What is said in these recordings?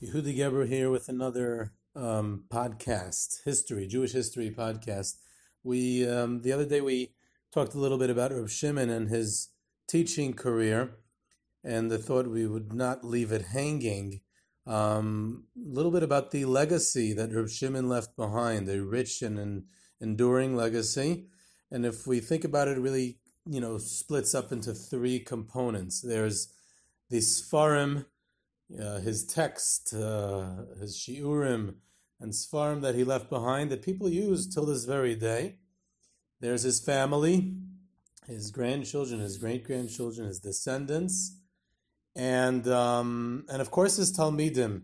Yehuda Geberer here with another um, podcast, history, Jewish history podcast. We um, the other day we talked a little bit about Reb Shimon and his teaching career, and the thought we would not leave it hanging. Um, a little bit about the legacy that Reb Shimon left behind, a rich and an enduring legacy. And if we think about it really, you know, splits up into three components. There's the Sfarim uh, his text, uh, his shiurim, and svarim that he left behind that people use till this very day. There's his family, his grandchildren, his great grandchildren, his descendants, and um, and of course his talmidim.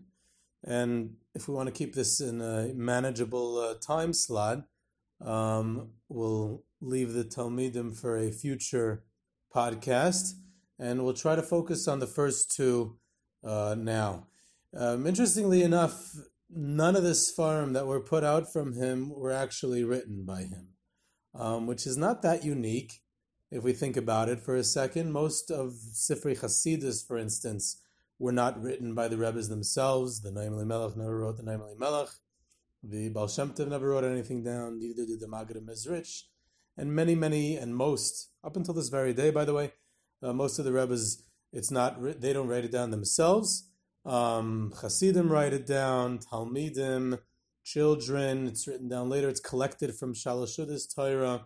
And if we want to keep this in a manageable uh, time slot, um, we'll leave the talmidim for a future podcast, and we'll try to focus on the first two uh, now. Um, interestingly enough, none of the Sfarim that were put out from him were actually written by him, um, which is not that unique if we think about it for a second. Most of Sifrei Hasidus, for instance, were not written by the Rebbe's themselves. The Noam Elimelech never wrote the Noam Elimelech. The Baal Shem Tov never wrote anything down. Neither did the Maggid Mezrich. And many, many, and most, up until this very day, by the way, uh, most of the Rebbe's it's not they don't write it down themselves. Um, Hasidim write it down. Talmidim, children. It's written down later. It's collected from Shalashudas Torah.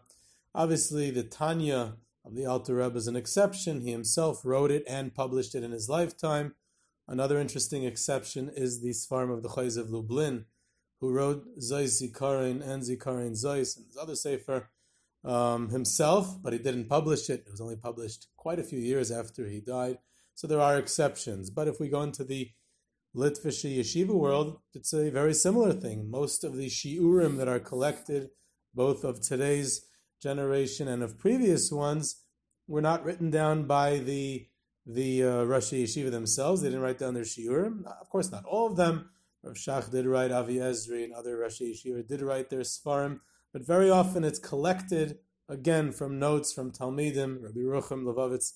Obviously, the Tanya of the Alter Rebbe is an exception. He himself wrote it and published it in his lifetime. Another interesting exception is the Sfarim of the Chozeh of Lublin, who wrote Zois Zikarin and Zikarin Zois and his other sefer um, himself, but he didn't publish it. It was only published quite a few years after he died. So there are exceptions. But if we go into the Litvish yeshiva world, it's a very similar thing. Most of the shiurim that are collected, both of today's generation and of previous ones, were not written down by the the uh, Yeshiva themselves. They didn't write down their shiurim. Of course, not all of them. Rav Shach did write, Avi Ezri and other Roshei Yeshiva did write their Sfarim but very often it's collected again from notes from Talmidim. Rabbi Rucham Levovitz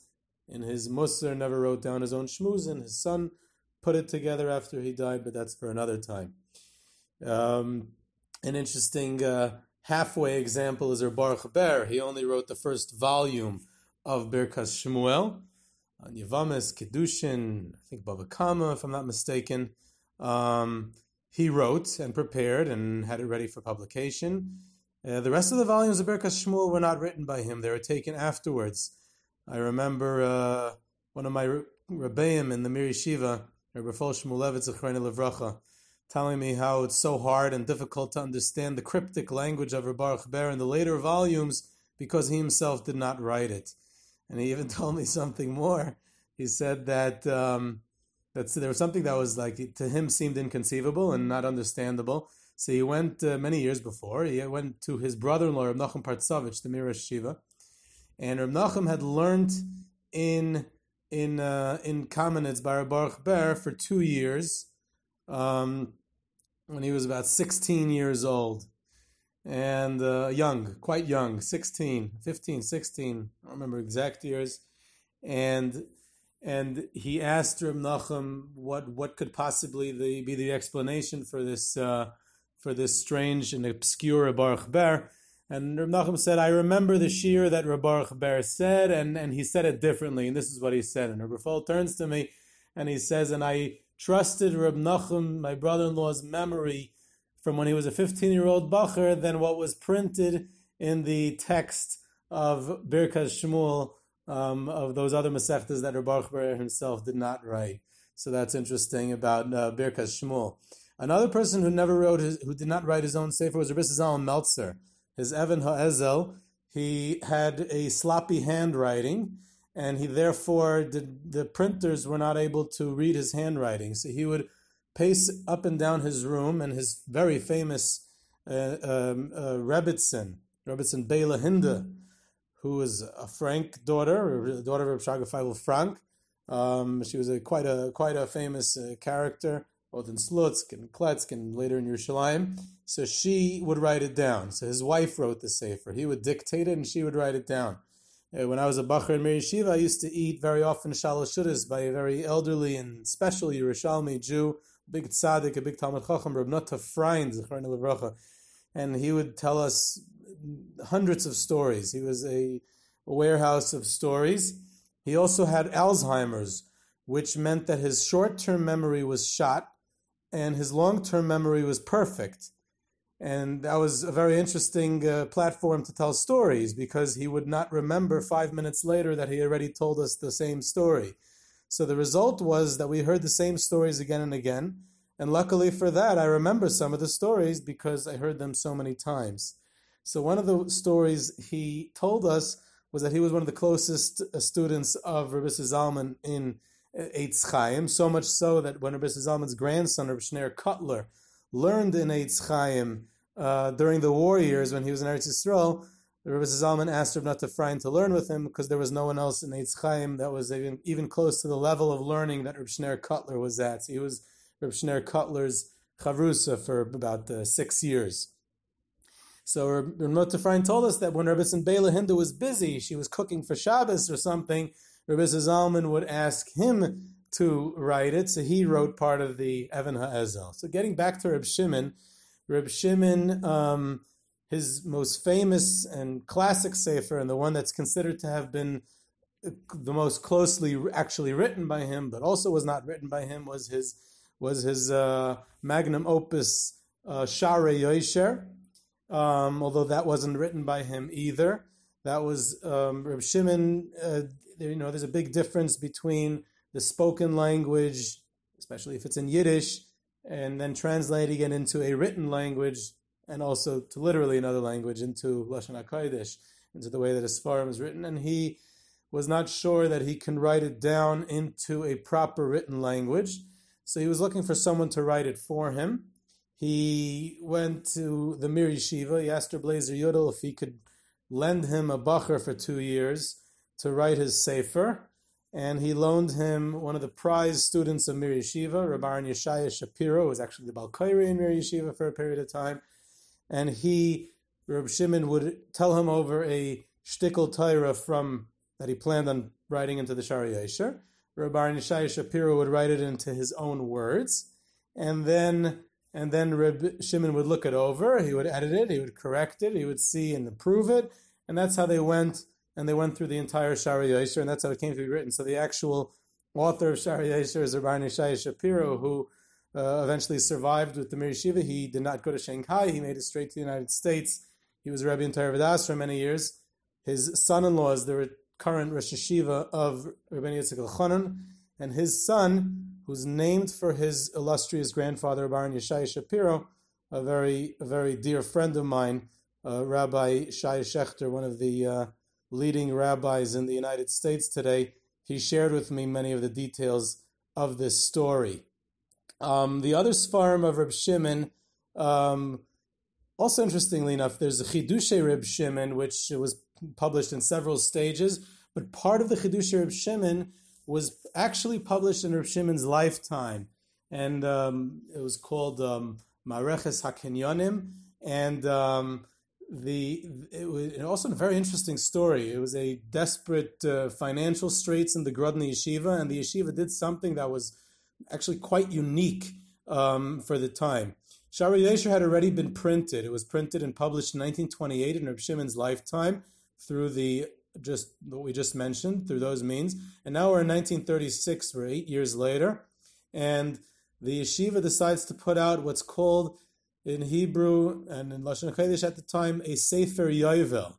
in his Musar never wrote down his own shmuzin. His son put it together after he died, but that's for another time. Um, an interesting uh, halfway example is Baruch Ber. He only wrote the first volume of Birkas Shmuel on Yavamis, Kedushin, I think Bava Kama, if I'm not mistaken. Um, he wrote and prepared and had it ready for publication. Uh, the rest of the volumes of Birkas Shmuel were not written by him; they were taken afterwards. I remember uh, one of my rebbeim in the Mir Yeshiva, Rabbi Shmulevitz Levracha, telling me how it's so hard and difficult to understand the cryptic language of Baruch Ber in the later volumes because he himself did not write it. And he even told me something more. He said that um, that there was something that was like to him seemed inconceivable and not understandable so he went uh, many years before. He went to his brother-in-law, Reb Nachum Partzovitz, the Mirash Shiva, and Reb Nachum had learned in in uh, in Kamenetz Baruch Ber for two years, um, when he was about sixteen years old, and uh, young, quite young, 16, 15, 16, I don't remember exact years, and and he asked Reb Nachum what what could possibly the, be the explanation for this uh, for this strange and obscure Baruch Ber. And Reb Nachum said, I remember the shiur that Baruch Ber said, and, and he said it differently, and this is what he said. And Reb Fol turns to me and he says, and I trusted Reb Nachum, my brother-in-law's memory from when he was a 15-year-old bacher than what was printed in the text of Birkas Shmuel, um, of those other Masechtas that Reb himself did not write. So that's interesting about uh, Birkas Shmuel. Another person who never wrote his, who did not write his own sefer was Rabbi Zalman Meltzer. His Even Ha'ezel, he had a sloppy handwriting, and he therefore did, the printers were not able to read his handwriting. So he would pace up and down his room, and his very famous uh, um, uh, Rebbitzin, Rebbitzin Bela Hinde, who was a Frank daughter, daughter of Rabbi Shraga Frank. Um, she was a quite a quite a famous uh, character both in Slutsk and Kletsk and later in Yerushalayim. So she would write it down. So his wife wrote the Sefer. He would dictate it and she would write it down. Uh, when I was a Bacher in Mir Yeshiva, I used to eat very often shaloshudas by a very elderly and special Yerushalmi Jew big tzaddik, a big Talmud Chacham, Reb Nota Freund, and he would tell us hundreds of stories. He was a warehouse of stories. He also had Alzheimer's, which meant that his short term memory was shot and his long term memory was perfect. And that was a very interesting uh, platform to tell stories because he would not remember five minutes later that he already told us the same story. So the result was that we heard the same stories again and again. And luckily for that, I remember some of the stories because I heard them so many times. So one of the stories he told us was that he was one of the closest uh, students of Rabbi Zalman in Eitz Chaim, so much so that when Rabbi Zalman's grandson, Rabbi Shneur Kotler, learned in Eitz Chaim uh, during the war years when he was in Eretz Yisrael, Rabbi Zalman asked Rabbi Nata to learn with him because there was no one else in Eitz Chaim that was even, even close to the level of learning that Rabbi Shneur Kotler was at. So he was Rabbi Shneur Kotler's chavrusa for about uh, six years. So Rabbi Nota Freund told us that when Rabbi Bela Hinde was busy, she was cooking for Shabbos or something, Rabbi Zalman would ask him to write it. So he wrote part of the Even Ha'ezel. So getting back to Reb Shimon, Reb Shimon, um, his most famous and classic sefer, and the one that's considered to have been the most closely actually written by him, but also was not written by him, was his was his uh, magnum opus uh, Shaarei Yosher, um, although that wasn't written by him either. That was um, Reb Shimon. Uh, you know, there's a big difference between the spoken language, especially if it's in Yiddish, and then translating it into a written language, and also to literally another language into Lashon HaKodesh, into the way that a Sfarim is written. And he was not sure that he can write it down into a proper written language, so he was looking for someone to write it for him. He went to the Mir Yeshiva. He asked Blazer Yudel if he could lend him a bacher for two years to write his sefer, and he loaned him one of the prize students of Mir Yeshiva, Rabban Yeshaya Shapiro, who was actually the Baal Korei in Mir Yeshiva for a period of time, and he, Reb Shimon, would tell him over a shtickle Torah from that he planned on writing into the Shaarei Yosher. Rabban Yeshaya Shapiro would write it into his own words, and then and then Reb Shimon would look it over. He would edit it. He would correct it. He would see and approve it, and that's how they went. And they went through the entire Shaarei Yosher, and that's how it came to be written. So the actual author of Shaarei Yosher is Rabbi Shai Shapiro, who uh, eventually survived with the Mir Yeshiva. He did not go to Shanghai. He made it straight to the United States. He was a Rebbe in Torah for many years. His son-in-law is the current Rosh Yeshiva of Rabbi Yitzchak Elchanan, and his son who's named for his illustrious grandfather, Baron Yeshai Shapiro, a very, a very dear friend of mine, uh, Rabbi Shai Shechter, one of the uh, leading rabbis in the United States today. He shared with me many of the details of this story. Um, the other Sfarim of Reb Shimon, um, also interestingly enough, there's a Chidushay Reb Shimon, which was published in several stages, but part of the Chidushay Reb Shimon was actually published in Reb Shimon's lifetime, and um, it was called um, Mareches Hakenyonim, and um, the it was also a very interesting story. It was a desperate uh, financial straits in the Grodno Yeshiva, and the yeshiva did something that was actually quite unique um, for the time. Shaarei Yosher had already been printed. It was printed and published in 1928 in Reb Shimon's lifetime through the just what we just mentioned through those means. And now we're in 1936, we're eight years later, and the yeshiva decides to put out what's called in Hebrew and in Lashon Kodesh at the time a Sefer Yovel.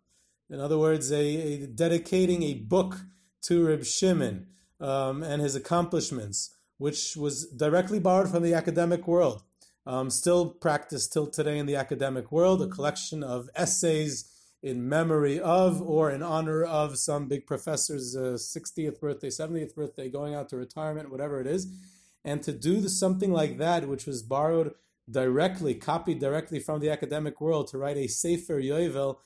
In other words, a, a dedicating a book to Reb Shimon um, and his accomplishments, which was directly borrowed from the academic world. Um, still practiced till today in the academic world, a collection of essays in memory of or in honor of some big professor's uh, 60th birthday, 70th birthday, going out to retirement, whatever it is. And to do something like that, which was borrowed directly, copied directly from the academic world, to write a Sefer Yovel,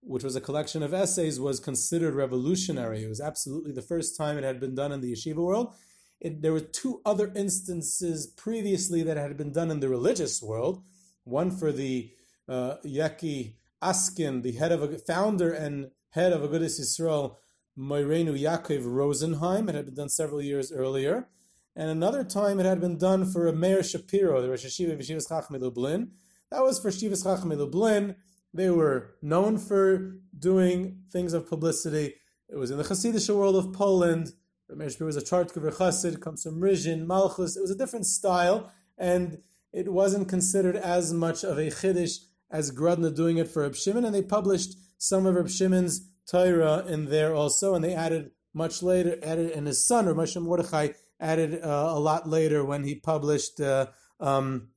which was a collection of essays, was considered revolutionary. It was absolutely the first time it had been done in the yeshiva world. It, there were two other instances previously that had been done in the religious world. One for the uh, Yeki Askin, the head of a founder and head of Agudas Yisrael, Moirenu Yaakov Rosenheim. It had been done several years earlier. And another time it had been done for a Meir Shapiro, the Rosh HaYeshiva of Yeshivas Lublin. That was for Shivas Chachmei Lublin. They were known for doing things of publicity. It was in the Hasidic world of Poland. Meir Shapiro was a Chartkover Chassid, comes from Rizhin, Malchus. It was a different style, and it wasn't considered as much of a Chiddush as Grodna doing it for Reb Shimon, and they published some of Reb Shimon's Torah in there also, and they added much later, added, and his son, Reb Moshe Mordechai, added uh, a lot later when he published uh, um,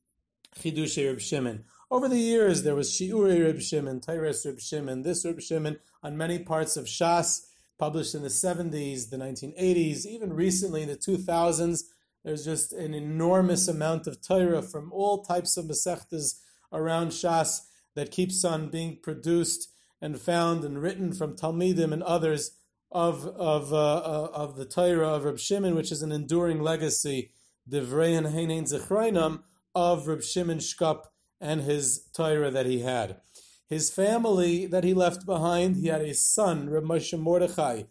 Reb Shimon. Over the years, there was Shiurei Reb Shimon, Tairas Reb Shimon, this Reb Shimon on many parts of Shas, published in the 70s, the 1980s, even recently in the 2000s. There's just an enormous amount of Torah from all types of Masechtas around Shas that keeps on being produced and found and written from Talmidim and others of of uh, uh, of the Torah of Reb Shimon, which is an enduring legacy, Devrein Heinin Zechroinam of Reb Shimon Shkop and his Torah that he had. His family that he left behind, he had a son, Reb Moshe Mordechai,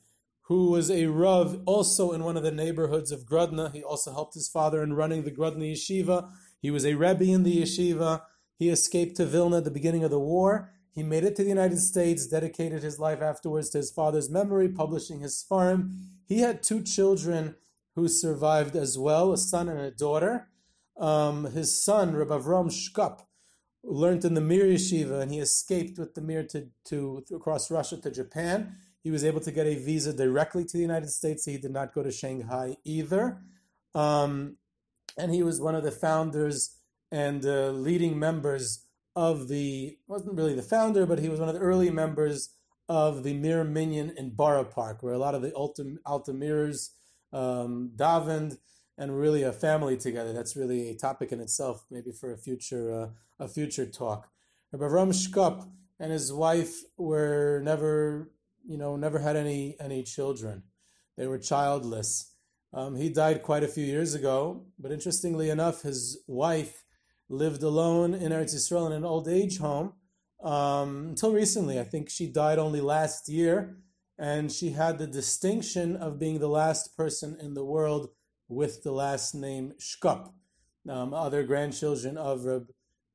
who was a Rav also in one of the neighborhoods of Grodna. He also helped his father in running the Grodna Yeshiva. He was a Rebbe in the Yeshiva. He escaped to Vilna at the beginning of the war. He made it to the United States, dedicated his life afterwards to his father's memory, publishing his farm. He had two children who survived as well, a son and a daughter. Um, his son, Rabbi Avram Shkop, learned in the Mir Yeshiva, and he escaped with the Mir to, to across Russia to Japan. He was able to get a visa directly to the United States. So he did not go to Shanghai either. Um, and he was one of the founders and uh, leading members of the wasn't really the founder, but he was one of the early members of the Mir Minyan in Borough Park, where a lot of the Altamirs um, davened and really a family together. That's really a topic in itself, maybe for a future uh, a future talk. Rabbi Ram Shkop and his wife were never, you know, never had any any children. They were childless. Um, he died quite a few years ago, but interestingly enough, his wife lived alone in Eretz Yisrael in an old age home um, until recently. I think she died only last year, and she had the distinction of being the last person in the world with the last name Shkop. Um, other grandchildren of Reb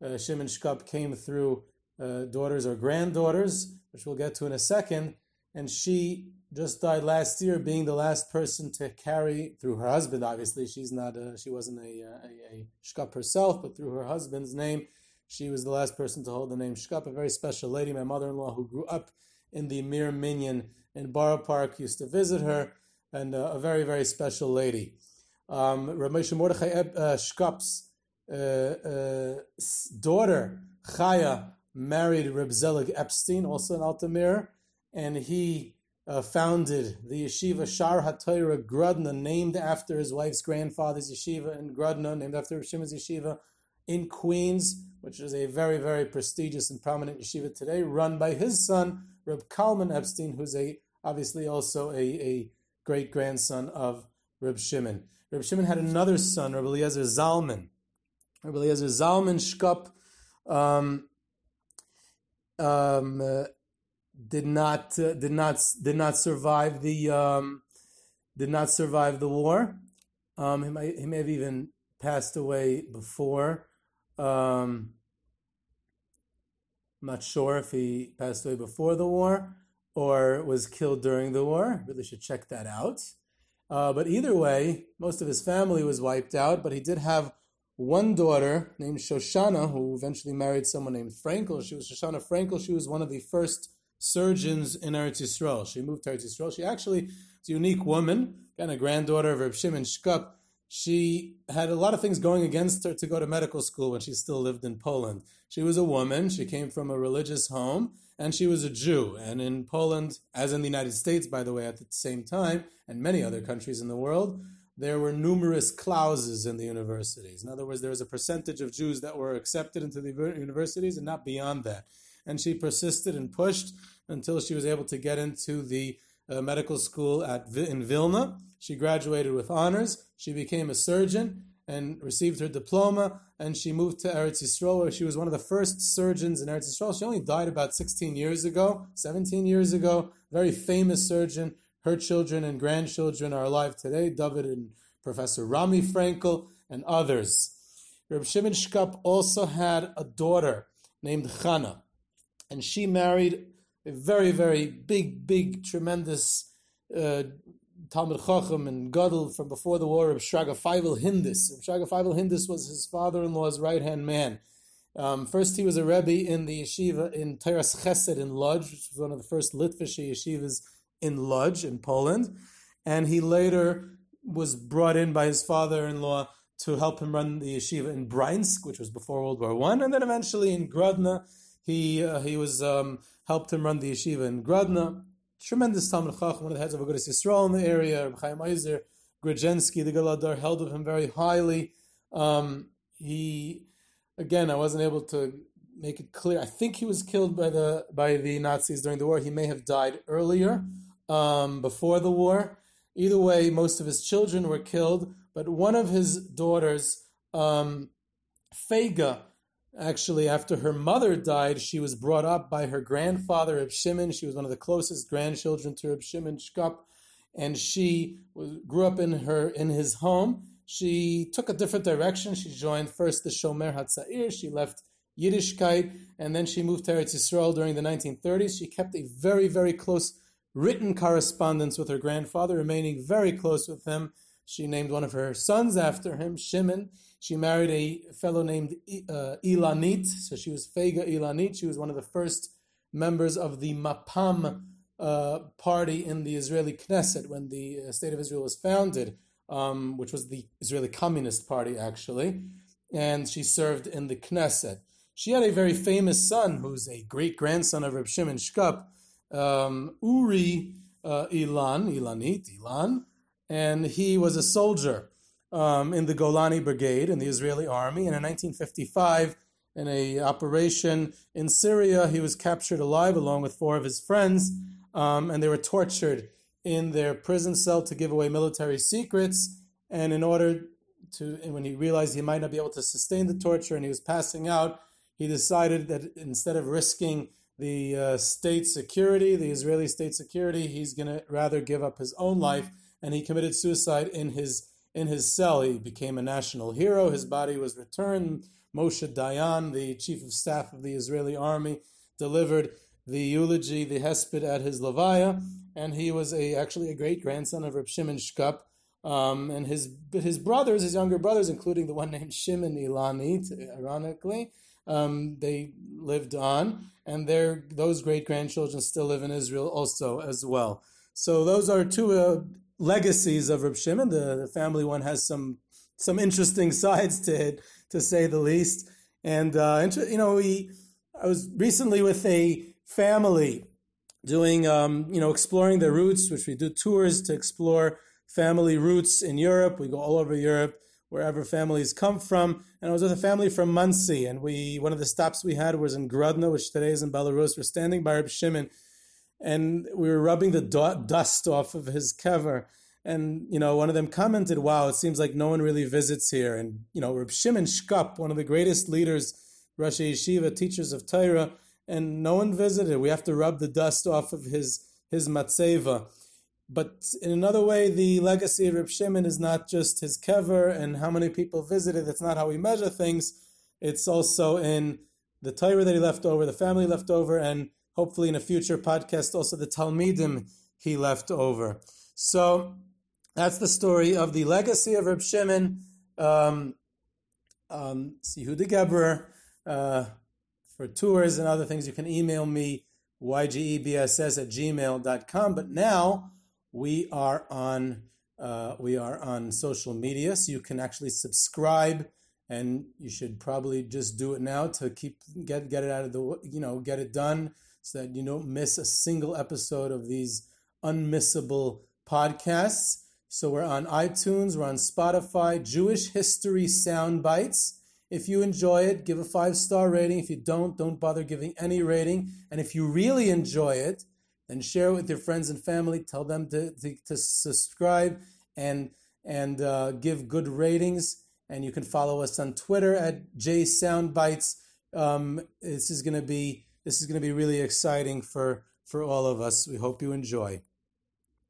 uh, Shimon Shkop came through uh, daughters or granddaughters, which we'll get to in a second, and she just died last year, being the last person to carry through her husband. Obviously, she's not a, she wasn't a, a, a shkap herself, but through her husband's name, she was the last person to hold the name shkap. A very special lady, my mother-in-law, who grew up in the Mir Minyan in Borough Park, used to visit her, and uh, a very very special lady. Um, Ramesha Mordechai uh, Shkap's uh, uh, daughter Chaya married Reb Zelig Epstein, also in Altamir, and he uh, founded the yeshiva Shar HaTorah Grodna, named after his wife's grandfather's yeshiva in Grodna, named after Shimon's yeshiva in Queens, which is a very, very prestigious and prominent yeshiva today, run by his son, Reb Kalman Epstein, who's a obviously also a, a great grandson of Reb Shimon. Reb Shimon had another son, Reb Eliezer Zalman. Reb Eliezer Zalman Shkop um, um, uh, did not uh, did not did not survive the um, did not survive the war. Um, he, might, he may have even passed away before. Um, I'm not sure if he passed away before the war or was killed during the war. Really should check that out. Uh, but either way, most of his family was wiped out. But he did have one daughter named Shoshana, who eventually married someone named Frankel. She was Shoshana Frankel. She was one of the first surgeons in Eretz Yisrael. She moved to Eretz Yisrael. She actually is a unique woman, kind of granddaughter of Reb Shimon Shkop. She had a lot of things going against her to go to medical school when she still lived in Poland. She was a woman. She came from a religious home, and she was a Jew. And in Poland, as in the United States, by the way, at the same time, and many other countries in the world, there were numerous clauses in the universities. In other words, there was a percentage of Jews that were accepted into the universities and not beyond that. And she persisted and pushed until she was able to get into the uh, medical school at in Vilna. She graduated with honors. She became a surgeon and received her diploma. And she moved to Eretz Yisrael, where she was one of the first surgeons in Eretz Yisrael. She only died about 16 years ago, 17 years ago. Very famous surgeon. Her children and grandchildren are alive today. David and Professor Rami Frankel, and others. Reb Shimon Shkop also had a daughter named Chana, and she married a very, very big, big, tremendous uh, Talmud Chacham and Gadol from before the war of Shraga Feivel Hindus. Shraga Feivel Hindus was his father-in-law's right-hand man. Um, first, he was a rebbe in the yeshiva in Toras Chesed in Lodz, which was one of the first Litvish yeshivas in Lodz in Poland, and he later was brought in by his father-in-law to help him run the yeshiva in Bryansk, which was before World War One, and then eventually in Grodno, he uh, he was um, helped him run the yeshiva in Grodno. Tremendous Talmud Chacham, one of the heads of Agudas Yisrael in the area, Reb Chaim Oizer, Grodzinski, the Gadol Hador, held of him very highly. Um, he, again, I wasn't able to make it clear. I think he was killed by the by the Nazis during the war. He may have died earlier, um, before the war. Either way, most of his children were killed, but one of his daughters, um, Fega, actually, after her mother died, she was brought up by her grandfather, Reb Shimon. She was one of the closest grandchildren to Reb Shimon Shkop, and she grew up in her in his home. She took a different direction. She joined first the Shomer Hatzair. She left Yiddishkeit, and then she moved to Eretz Yisrael during the 1930s. She kept a very, very close written correspondence with her grandfather, remaining very close with him. She named one of her sons after him, Shimon. She married a fellow named uh, Ilanit, so she was Fega Ilanit. She was one of the first members of the Mapam uh, party in the Israeli Knesset when the uh, state of Israel was founded, um, which was the Israeli Communist Party, actually. And she served in the Knesset. She had a very famous son who's a great grandson of Reb Shimon Shkop, um, Uri uh, Ilan, Ilanit, Ilan, and he was a soldier um, in the Golani Brigade in the Israeli army. And in 1955, in a operation in Syria, he was captured alive along with four of his friends, um, and they were tortured in their prison cell to give away military secrets. And in order to, when he realized he might not be able to sustain the torture and he was passing out, he decided that instead of risking the uh, state security, the Israeli state security. He's going to rather give up his own life, and he committed suicide in his in his cell. He became a national hero. His body was returned. Moshe Dayan, the chief of staff of the Israeli army, delivered the eulogy, the hesped at his levaya, and he was a actually a great grandson of Reb Shimon Shkop. Um, and his his brothers, his younger brothers, including the one named Shimon Ilani, ironically, um, they lived on, and their those great grandchildren still live in Israel also as well. So those are two uh, legacies of Reb Shimon. The, the, family one has some some interesting sides to it, to say the least. And uh, you know, we I was recently with a family doing um, you know exploring their roots, which we do tours to explore family roots in Europe. We go all over Europe wherever families come from. And I was with a family from Monsey, and we one of the stops we had was in Grodno, which today is in Belarus. We're standing by Reb Shimon, and we were rubbing the dust off of his kever. And you know, one of them commented, "Wow, it seems like no one really visits here." And you know, Reb Shimon Shkop, one of the greatest leaders, Rosh Yeshiva, teachers of Torah, and no one visited. We have to rub the dust off of his his matzeva. But in another way, the legacy of Reb Shimon is not just his kever and how many people visited. That's not how we measure things. It's also in the Torah that he left over, the family left over, and hopefully in a future podcast, also the Talmidim he left over. So that's the story of the legacy of Reb Shimon. Um, um, Geberer, uh, for tours and other things, you can email me, ygebss at gmail.com. But now, we are on uh, we are on social media, so you can actually subscribe, and you should probably just do it now to keep get get it out of the you know get it done so that you don't miss a single episode of these unmissable podcasts. So we're on iTunes, we're on Spotify, Jewish History Sound Bites. If you enjoy it, give a five star rating. If you don't, don't bother giving any rating. And if you really enjoy it, then share it with your friends and family. Tell them to, to, to subscribe and and uh, give good ratings. And you can follow us on Twitter at JSoundBites. Um, this is going to be this is going to be really exciting for for all of us. We hope you enjoy.